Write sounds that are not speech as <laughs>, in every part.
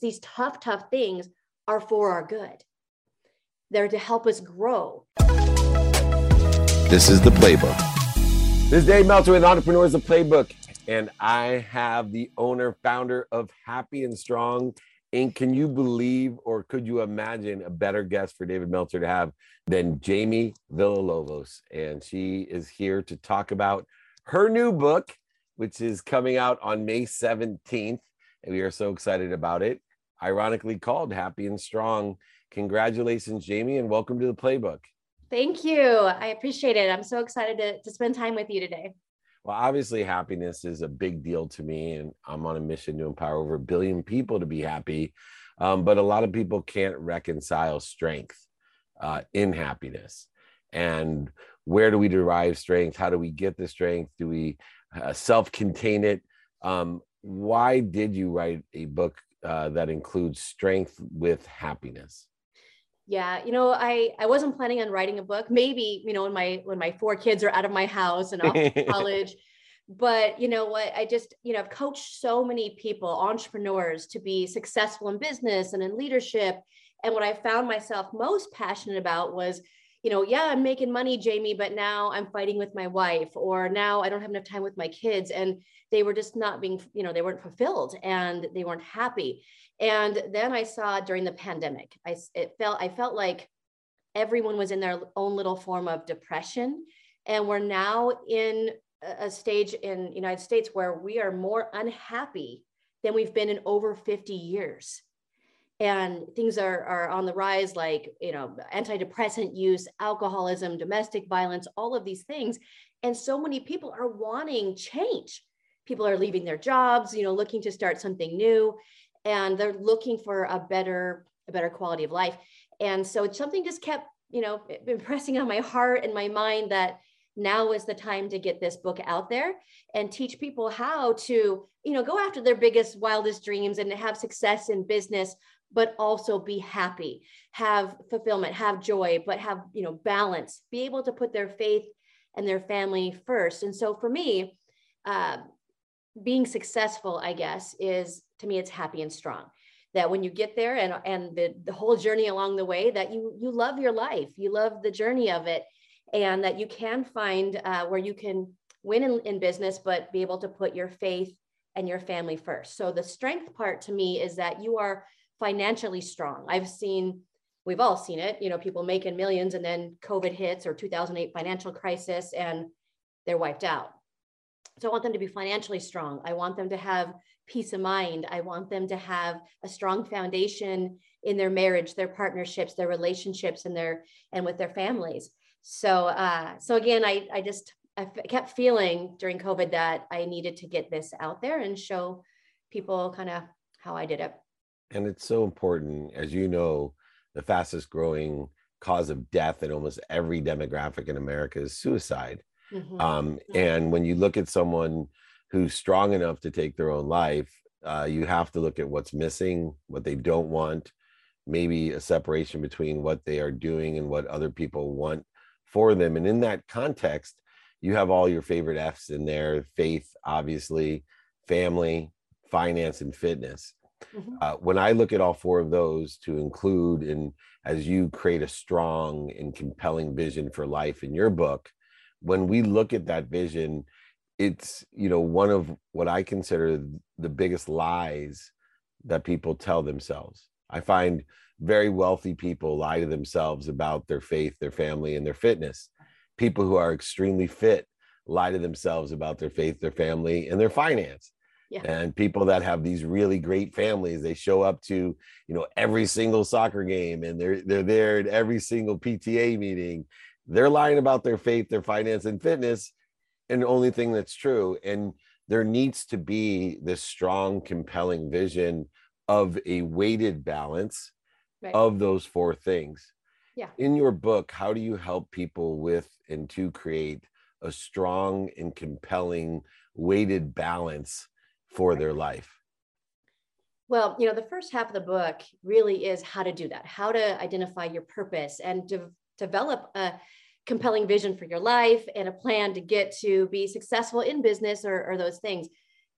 these tough, tough things are for our good. They're to help us grow. This is the playbook. This is Dave Meltzer with Entrepreneurs the Playbook, and I have the owner, founder of Happy and Strong And Can you believe or could you imagine a better guest for David Meltzer to have than Jaime Villalovos? And she is here to talk about her new book, which is coming out on May 17th. And we are so excited about it. Ironically called Happy and Strong. Congratulations, Jaime, and welcome to the playbook. Thank you. I appreciate it. I'm so excited to, to spend time with you today. Well, obviously, happiness is a big deal to me, and I'm on a mission to empower over a billion people to be happy. Um, but a lot of people can't reconcile strength uh, in happiness. And where do we derive strength? How do we get the strength? Do we uh, self contain it? Um, why did you write a book uh, that includes strength with happiness? Yeah, you know, I I wasn't planning on writing a book. Maybe you know when my when my four kids are out of my house and off to <laughs> college. But you know what? I just you know I've coached so many people, entrepreneurs, to be successful in business and in leadership. And what I found myself most passionate about was, you know, yeah, I'm making money, Jaime, but now I'm fighting with my wife, or now I don't have enough time with my kids, and they were just not being, you know, they weren't fulfilled and they weren't happy. And then I saw during the pandemic, I it felt I felt like everyone was in their own little form of depression, and we're now in a stage in United States where we are more unhappy than we've been in over 50 years. And things are, are on the rise, like you know, antidepressant use, alcoholism, domestic violence, all of these things. And so many people are wanting change. People are leaving their jobs, you know, looking to start something new and they're looking for a better a better quality of life and so something just kept you know <laughs> impressing on my heart and my mind that now is the time to get this book out there and teach people how to you know go after their biggest wildest dreams and have success in business but also be happy have fulfillment have joy but have you know balance be able to put their faith and their family first. And so for me uh, being successful i guess is to me it's happy and strong. That when you get there and and the, the whole journey along the way that you you love your life you love the journey of it and that you can find uh, where you can win in, in business but be able to put your faith and your family first. So the strength part to me is that you are financially strong i've seen we've all seen it you know people making millions and then covid hits or 2008 financial crisis and they're wiped out so I want them to be financially strong. I want them to have peace of mind. I want them to have a strong foundation in their marriage, their partnerships, their relationships, and their and with their families. So uh, so again, I I just I kept feeling during COVID that I needed to get this out there and show people kind of how I did it. And it's so important, as you know, the fastest growing cause of death in almost every demographic in America is suicide. Mm-hmm. Um, and when you look at someone who's strong enough to take their own life, uh, you have to look at what's missing, what they don't want, maybe a separation between what they are doing and what other people want for them. And in that context, you have all your favorite F's in there faith, obviously, family, finance, and fitness. Mm-hmm. Uh, when I look at all four of those to include, and as you create a strong and compelling vision for life in your book, when we look at that vision it's you know one of what i consider the biggest lies that people tell themselves. I find very wealthy people lie to themselves about their faith their family and their fitness. People who are extremely fit lie to themselves about their faith their family and their finance yeah. and people that have these really great families they show up to you know every single soccer game and they're they're there at every single pta meeting they're lying about their faith, their finance, and fitness, and the only thing that's true. And there needs to be this strong, compelling vision of a weighted balance right. of those four things. Yeah. In your book, how do you help people with and to create a strong and compelling weighted balance for their life? Well, you know, the first half of the book really is how to do that, how to identify your purpose and to develop a compelling vision for your life and a plan to get to be successful in business or, or those things.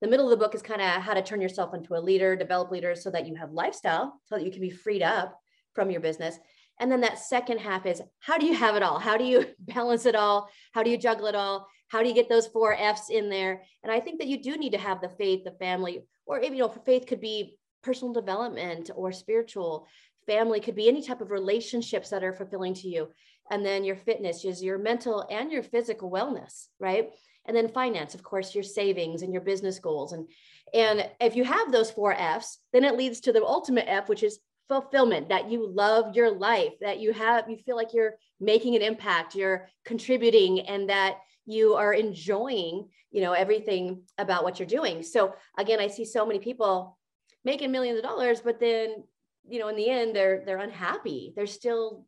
the middle of the book is kind of how to turn yourself into a leader, develop leaders so that you have lifestyle, so that you can be freed up from your business. And then that second half is how do you have it all? How do you <laughs> balance it all? How do you juggle it all? How do you get those four F's in there? And I think that you do need to have the faith, the family, or you know, faith could be personal development or spiritual. Family could be any type of relationships that are fulfilling to you. And then your fitness is your mental and your physical wellness, right? And then finance, of course, your savings and your business goals. And and if you have those four F's, then it leads to the ultimate F, which is fulfillment that you love your life that you have you feel like you're making an impact you're contributing and that you are enjoying you know everything about what you're doing. So again i see so many people making millions of dollars but then you know in the end they're they're unhappy. They're still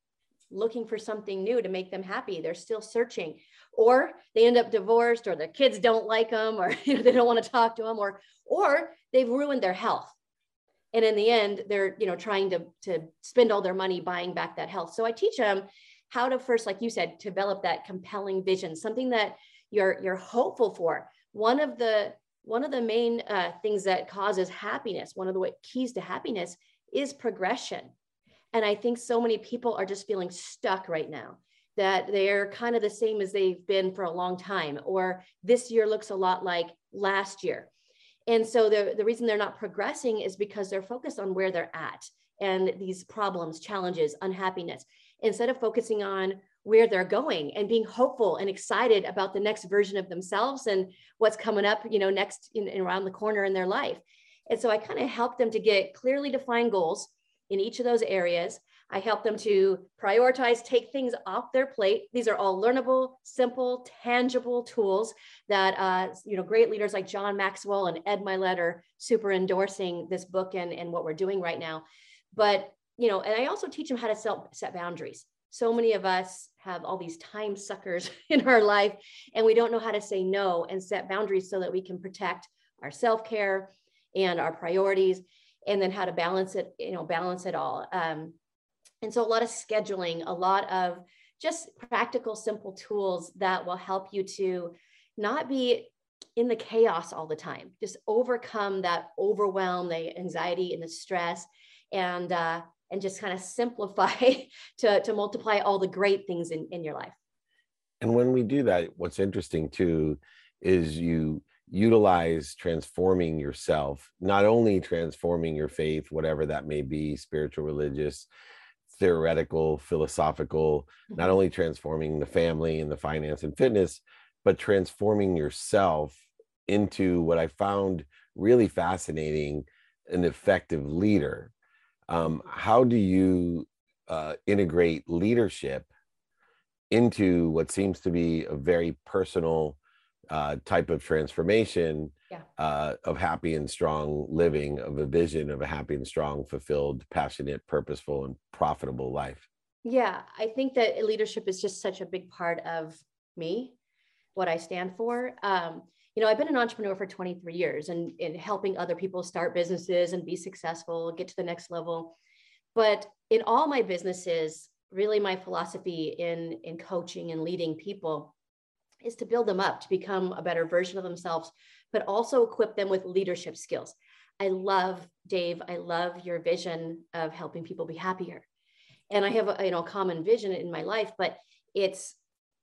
looking for something new to make them happy. They're still searching. Or they end up divorced or their kids don't like them or <laughs> you know they don't want to talk to them or or they've ruined their health. And in the end they're you know trying to to spend all their money buying back that health. So i teach them how to first like you said develop that compelling vision something that you're you're hopeful for. One of the one of the main uh, things that causes happiness one of the keys to happiness is progression. And i think so many people are just feeling stuck right now that they're kind of the same as they've been for a long time or this year looks a lot like last year. And so the, the reason they're not progressing is because they're focused on where they're at and these problems, challenges, unhappiness, instead of focusing on where they're going and being hopeful and excited about the next version of themselves and what's coming up, you know, next in, around the corner in their life. And so I kind of help them to get clearly defined goals in each of those areas I help them to prioritize, take things off their plate. These are all learnable, simple, tangible tools that uh, you know great leaders like John Maxwell and Ed Mylett are super endorsing this book and, and what we're doing right now. But you know, and I also teach them how to set, set boundaries. So many of us have all these time suckers <laughs> in our life, and we don't know how to say no and set boundaries so that we can protect our self care and our priorities, and then how to balance it. You know, balance it all. Um, and so a lot of scheduling, a lot of just practical, simple tools that will help you to not be in the chaos all the time, just overcome that overwhelm, the anxiety and the stress, and uh, and just kind of simplify <laughs> to, to multiply all the great things in, in your life. And when we do that, what's interesting too is you utilize transforming yourself, not only transforming your faith, whatever that may be, spiritual, religious, theoretical, philosophical, not mm-hmm. only transforming the family and the finance and fitness, but transforming yourself into what I found really fascinating an effective leader. Um, how do you uh, integrate leadership into what seems to be a very personal uh, type of transformation yeah. uh, of happy and strong living, of a vision of a happy and strong, fulfilled, passionate, purposeful, and profitable life. Yeah, I think that leadership is just such a big part of me, what I stand for. Um, you know, I've been an entrepreneur for 23 years and in helping other people start businesses and be successful, get to the next level. But in all my businesses, really my philosophy in in coaching and leading people is to build them up to become a better version of themselves, but also equip them with leadership skills. I love Dave. I love your vision of helping people be happier. And I have a you know common vision in my life, but it's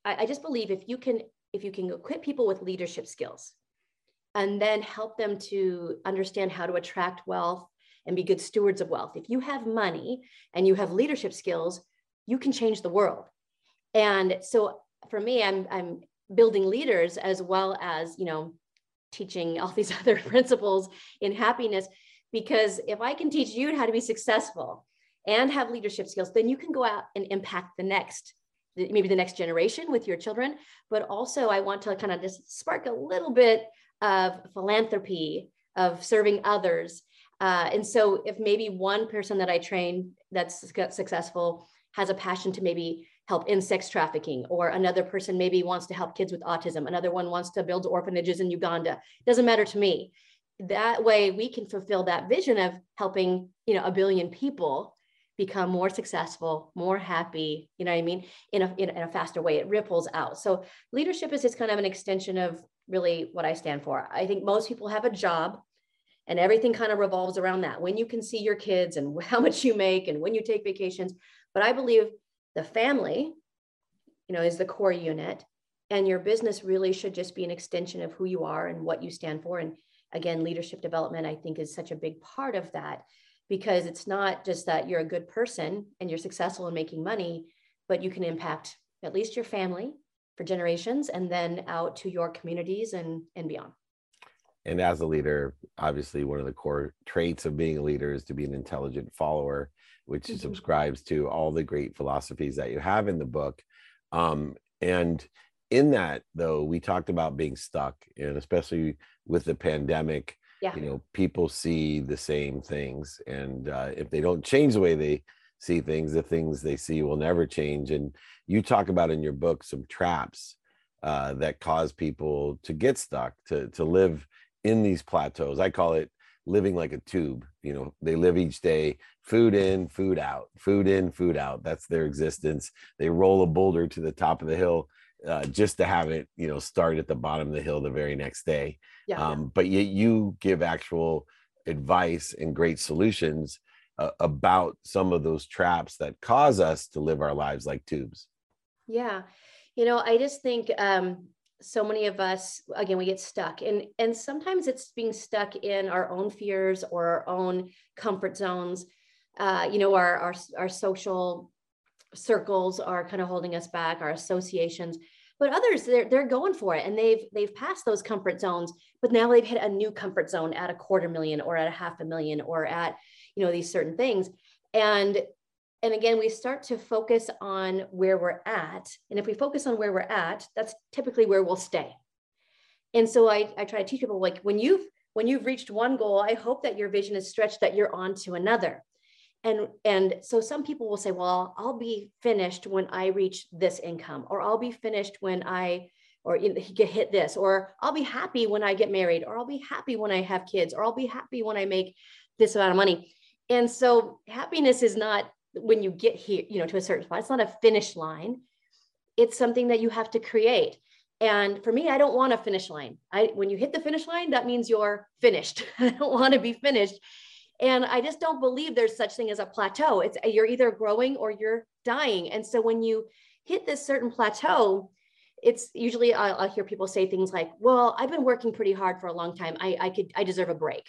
I, I just believe if you can if you can equip people with leadership skills and then help them to understand how to attract wealth and be good stewards of wealth. If you have money and you have leadership skills, you can change the world. And so for me, I'm I'm building leaders as well as you know teaching all these <laughs> other principles in happiness because if i can teach you how to be successful and have leadership skills then you can go out and impact the next maybe the next generation with your children but also i want to kind of just spark a little bit of philanthropy of serving others. Uh, and so if maybe one person that i train that's successful has a passion to maybe help in sex trafficking or another person maybe wants to help kids with autism another one wants to build orphanages in uganda doesn't matter to me. That way we can fulfill that vision of helping you know a billion people become more successful more happy you know what i mean in a, in, in a faster way it ripples out so leadership is just kind of an extension of really what I stand for. I think most people have a job and everything kind of revolves around that. When you can see your kids and <laughs> how much you make and when you take vacations. But I believe the family, you know, is the core unit and your business really should just be an extension of who you are and what you stand for and again leadership development i think is such a big part of that because it's not just that you're a good person and you're successful in making money but you can impact at least your family for generations and then out to your communities and and beyond and as a leader obviously one of the core traits of being a leader is to be an intelligent follower which mm-hmm. subscribes to all the great philosophies that you have in the book um, and in that though we talked about being stuck and especially with the pandemic yeah. you know people see the same things and uh, if they don't change the way they see things the things they see will never change and you talk about in your book some traps uh, that cause people to get stuck to to live in these plateaus i call it living like a tube you know they live each day food in food out food in food out that's their existence they roll a boulder to the top of the hill uh, just to have it, you know, start at the bottom of the hill the very next day. Yeah, um, yeah. But yet you give actual advice and great solutions uh, about some of those traps that cause us to live our lives like tubes. Yeah. You know, I just think um, so many of us, again, we get stuck and, and sometimes it's being stuck in our own fears or our own comfort zones. Uh, you know, our, our, our social circles are kind of holding us back, our associations. But others, they're they're going for it, and they've they've passed those comfort zones. But now they've hit a new comfort zone at a quarter million, or at a half a million, or at you know these certain things. And and again, we start to focus on where we're at. And if we focus on where we're at, that's typically where we'll stay. And so I, I try to teach people like when you've when you've reached one goal, I hope that your vision is stretched that you're on to another and and so some people will say well i'll be finished when i reach this income or i'll be finished when i or get hit this or i'll be happy when i get married or i'll be happy when i have kids or i'll be happy when i make this amount of money. And so happiness is not when you get here you know to a certain spot. It's not a finish line. It's something that you have to create. And for me i don't want a finish line. I when you hit the finish line that means you're finished. <laughs> I don't want to be finished and I just don't believe there's such thing as a plateau. It's you're either growing or you're dying. And so when you hit this certain plateau, it's usually I'll, I'll hear people say things like, "Well, I've been working pretty hard for a long time. I, I could I deserve a break,"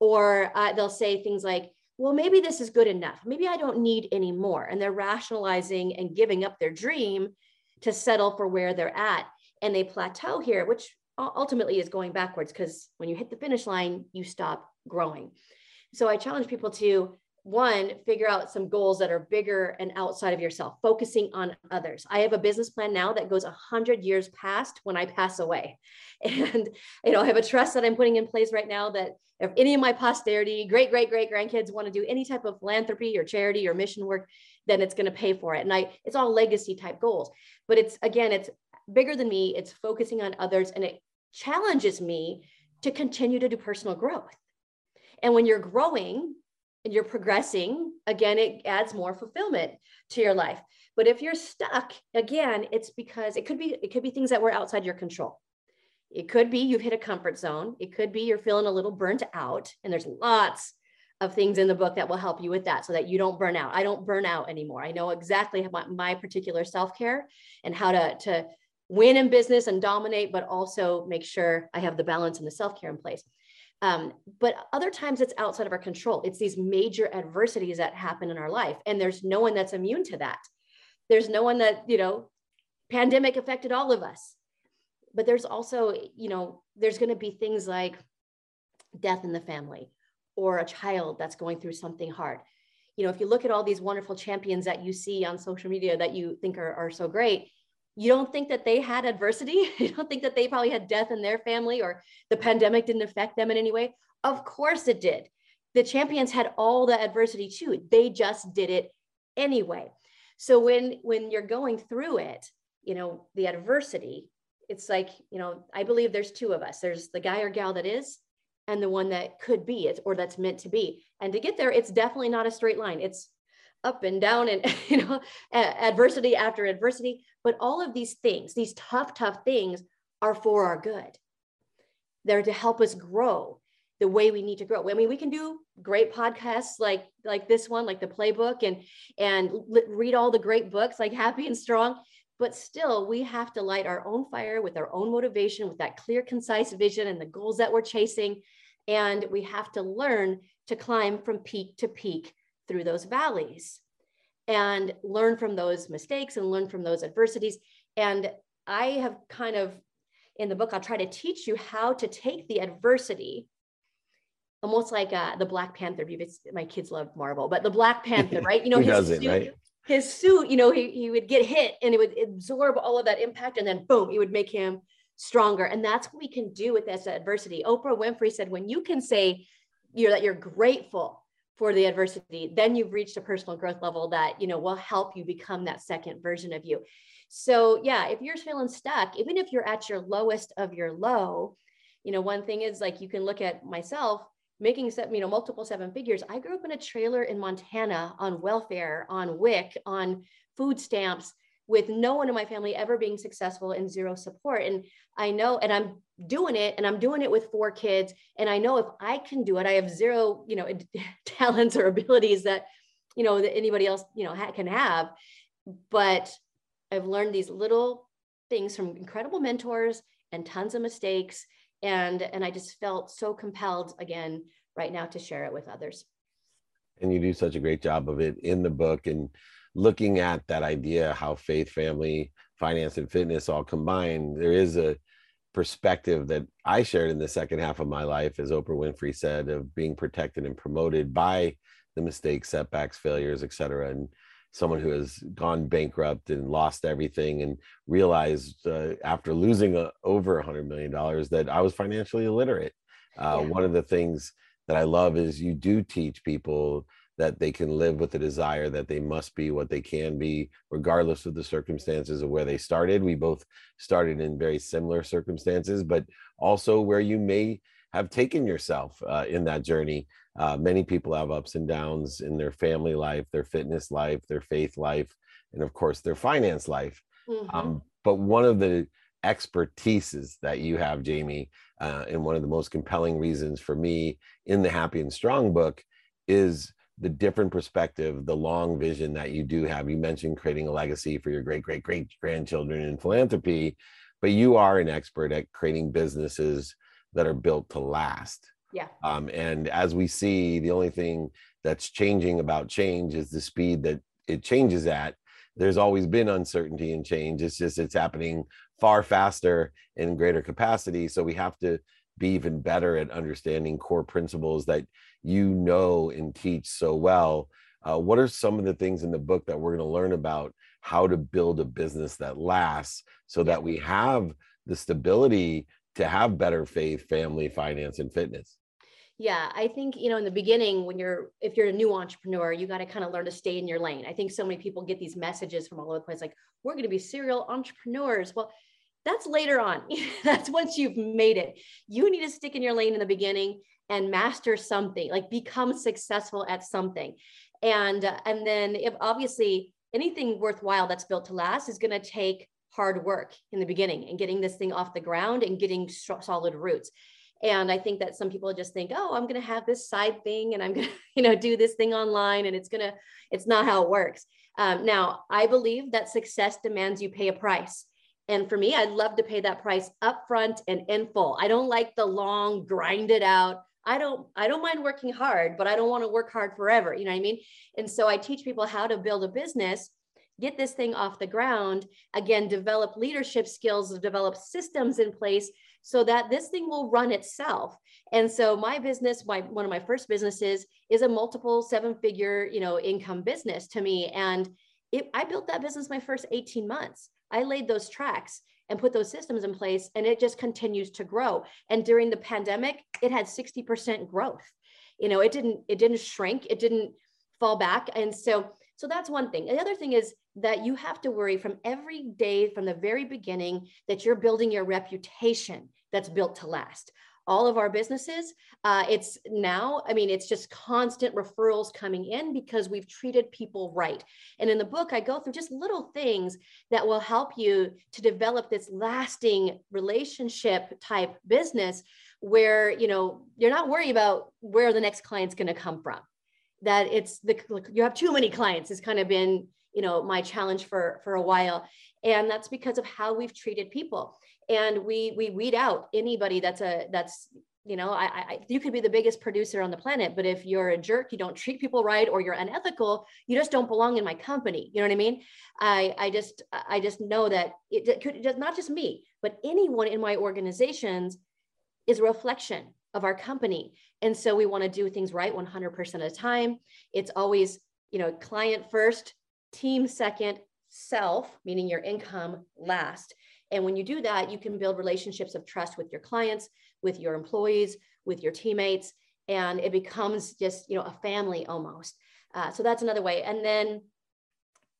or uh, they'll say things like, "Well, maybe this is good enough. Maybe I don't need any more." And they're rationalizing and giving up their dream to settle for where they're at, and they plateau here, which ultimately is going backwards because when you hit the finish line, you stop growing. So I challenge people to one, figure out some goals that are bigger and outside of yourself, focusing on others. I have a business plan now that goes 100 years past when I pass away. <laughs> And, you know, I have a trust that I'm putting in place right now that if any of my posterity, great, great, great grandkids want to do any type of philanthropy or charity or mission work, then it's going to pay for it. And I, it's all legacy type goals. But it's, again, it's bigger than me. It's focusing on others and it challenges me to continue to do personal growth and when you're growing and you're progressing, again, it adds more fulfillment to your life. But if you're stuck, again, it's because it could be it could be things that were outside your control. It could be you've hit a comfort zone. It could be you're feeling a little burnt out. And there's lots of things in the book that will help you with that so that you don't burn out. I don't burn out anymore. I know exactly my, my particular self-care and how to, to win in business and dominate, but also make sure I have the balance and the self-care in place. Um, but other times it's outside of our control. It's these major adversities that happen in our life. And there's no one that's immune to that. There's no one that, you know, pandemic affected all of us. But there's also, you know, there's going to be things like death in the family or a child that's going through something hard. You know, if you look at all these wonderful champions that you see on social media that you think are, are so great, you don't think that they had adversity? <laughs> You don't think that they probably had death in their family or the pandemic didn't affect them in any way? Of course it did. The champions had all the adversity too. They just did it anyway. So when when you're going through it, you know, the adversity, it's like, you know, I believe there's two of us. There's the guy or gal that is and the one that could be it or that's meant to be. And to get there, it's definitely not a straight line. It's up and down and <laughs> you know adversity after adversity but all of these things these tough tough things are for our good they're to help us grow the way we need to grow. I mean, we can do great podcasts like like this one, like the playbook, and and read all the great books like Happy and Strong. But still, we have to light our own fire with our own motivation, with that clear, concise vision and the goals that we're chasing. And we have to learn to climb from peak to peak through those valleys and learn from those mistakes and learn from those adversities. And I have kind of in the book, I'll try to teach you how to take the adversity almost like uh, the Black Panther. My kids love Marvel, but the Black <laughs> Panther, right? You know, his suit, right? his suit, you know, he, he would get hit and it would absorb all of that impact, and then boom, it would make him stronger. And that's what we can do with this adversity. Oprah Winfrey said, when you can say you're that you're grateful for the adversity, then you've reached a personal growth level that you know will help you become that second version of you. So yeah, if you're feeling stuck, even if you're at your lowest of your low, you know, one thing is like you can look at myself making you know multiple seven figures i grew up in a trailer in montana on welfare on wic on food stamps with no one in my family ever being successful and zero support. And i know and i'm doing it and i'm doing it with four kids. And i know if i can do it i have zero you know <laughs> talents or abilities that you know that anybody else you know ha- can have. But i've learned these little things from incredible mentors and tons of mistakes. And and i just felt so compelled again right now to share it with others. And you do such a great job of it in the book. And looking at that idea how faith family finance and fitness all combined there is a perspective that i shared in the second half of my life as oprah winfrey said of being protected and promoted by the mistakes setbacks failures etc and someone who has gone bankrupt and lost everything and realized uh, after losing a, over a hundred million dollars that I was financially illiterate. Uh, yeah. One of the things that I love is you do teach people that they can live with the desire that they must be what they can be, regardless of the circumstances of where they started. We both started in very similar circumstances, but also where you may have taken yourself uh, in that journey uh, many people have ups and downs in their family life, their fitness life, their faith life, and of course, their finance life. Mm-hmm. Um, but one of the expertises that you have, Jaime, uh, and one of the most compelling reasons for me in the Happy and Strong book is the different perspective, the long vision that you do have. You mentioned creating a legacy for your great, great, great grandchildren in philanthropy, but you are an expert at creating businesses that are built to last. Yeah. Um, and as we see, the only thing that's changing about change is the speed that it changes at. There's always been uncertainty and change. It's just it's happening far faster in greater capacity. So we have to be even better at understanding core principles that you know and teach so well. Uh, what are some of the things in the book that we're going to learn about how to build a business that lasts so that we have the stability to have better faith, family, finance, and fitness? Yeah, I think, you know, in the beginning, when you're, if you're a new entrepreneur, you got to kind of learn to stay in your lane. I think so many people get these messages from all over the place like, we're going to be serial entrepreneurs. Well, that's later on. <laughs> that's once you've made it. You need to stick in your lane in the beginning and master something, like become successful at something. And, uh, and then if obviously anything worthwhile that's built to last is going to take hard work in the beginning and getting this thing off the ground and getting solid roots. And I think that some people just think, oh, I'm going to have this side thing and I'm going <laughs> to, you know, do this thing online and it's going to, it's not how it works. Um, now, I believe that success demands you pay a price. And for me, I'd love to pay that price up front and in full. I don't like the long, grind it out. I don't, I don't mind working hard, but I don't want to work hard forever. You know what I mean? And so I teach people how to build a business get this thing off the ground again develop leadership skills develop systems in place so that this thing will run itself. And so my business, my one of my first businesses is a multiple seven figure, you know, income business to me. And it, I built that business my first 18 months. I laid those tracks and put those systems in place and it just continues to grow. And during the pandemic, it had 60% growth. You know, it didn't, it didn't shrink, it didn't fall back. And so, so that's one thing. The other thing is that you have to worry from every day from the very beginning that you're building your reputation that's built to last all of our businesses uh, it's now i mean it's just constant referrals coming in because we've treated people right. And in the book i go through just little things that will help you to develop this lasting relationship type business where you know you're not worried about where the next client's going to come from. That it's the you have too many clients has kind of been you know my challenge for for a while. And that's because of how we've treated people and we we weed out anybody that's a that's you know I, I you could be the biggest producer on the planet but if you're a jerk you don't treat people right or you're unethical you just don't belong in my company. You know what i mean? I i just i just know that it, could just not just me but anyone in my organizations is a reflection of our company. And so we want to do things right 100% of the time. It's always you know client first team second self meaning your income last and when you do that you can build relationships of trust with your clients with your employees, with your teammates, and it becomes just you know a family almost. Uh, so that's another way. And then,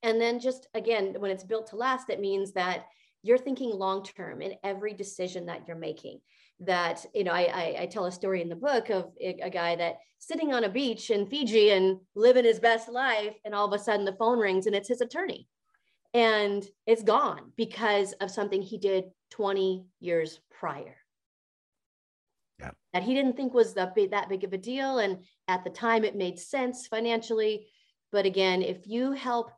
and then just again, when it's built to last, that means that you're thinking long term in every decision that you're making. That you know, I, I, I tell a story in the book of a, a guy that sitting on a beach in Fiji and living his best life, and all of a sudden the phone rings and it's his attorney and it's gone because of something he did 20 years prior yeah. that he didn't think was that big, that big of a deal. And at the time, it made sense financially. But again, if you help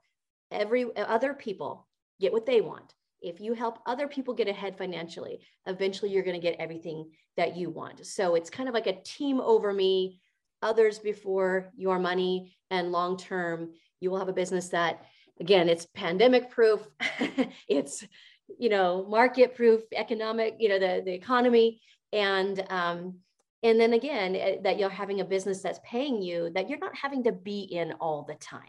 every other people get what they want, if you help other people get ahead financially, eventually you're going to get everything that you want. So it's kind of like a team over me, others before your money, and long term, you will have a business that, again, it's pandemic proof. <laughs> it's you know market proof economic you know the the economy and um, and then again eh, that you're having a business that's paying you that you're not having to be in all the time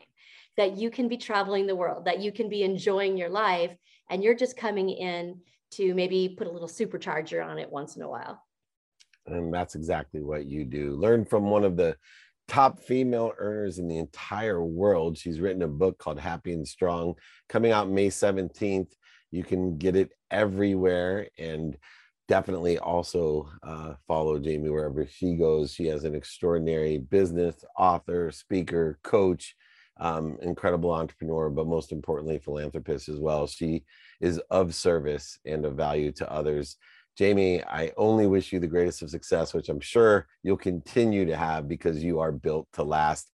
that you can be traveling the world that you can be enjoying your life and you're just coming in to maybe put a little supercharger on it once in a while and that's exactly what you do learn from one of the top female earners in the entire world she's written a book called happy and strong coming out may 17th you can get it everywhere and definitely also uh, follow Jaime wherever she goes. She has an extraordinary business, author, speaker, coach, um, incredible entrepreneur, but most importantly, philanthropist as well. She is of service and of value to others. Jaime, I only wish you the greatest of success, which I'm sure you'll continue to have because you are built to last.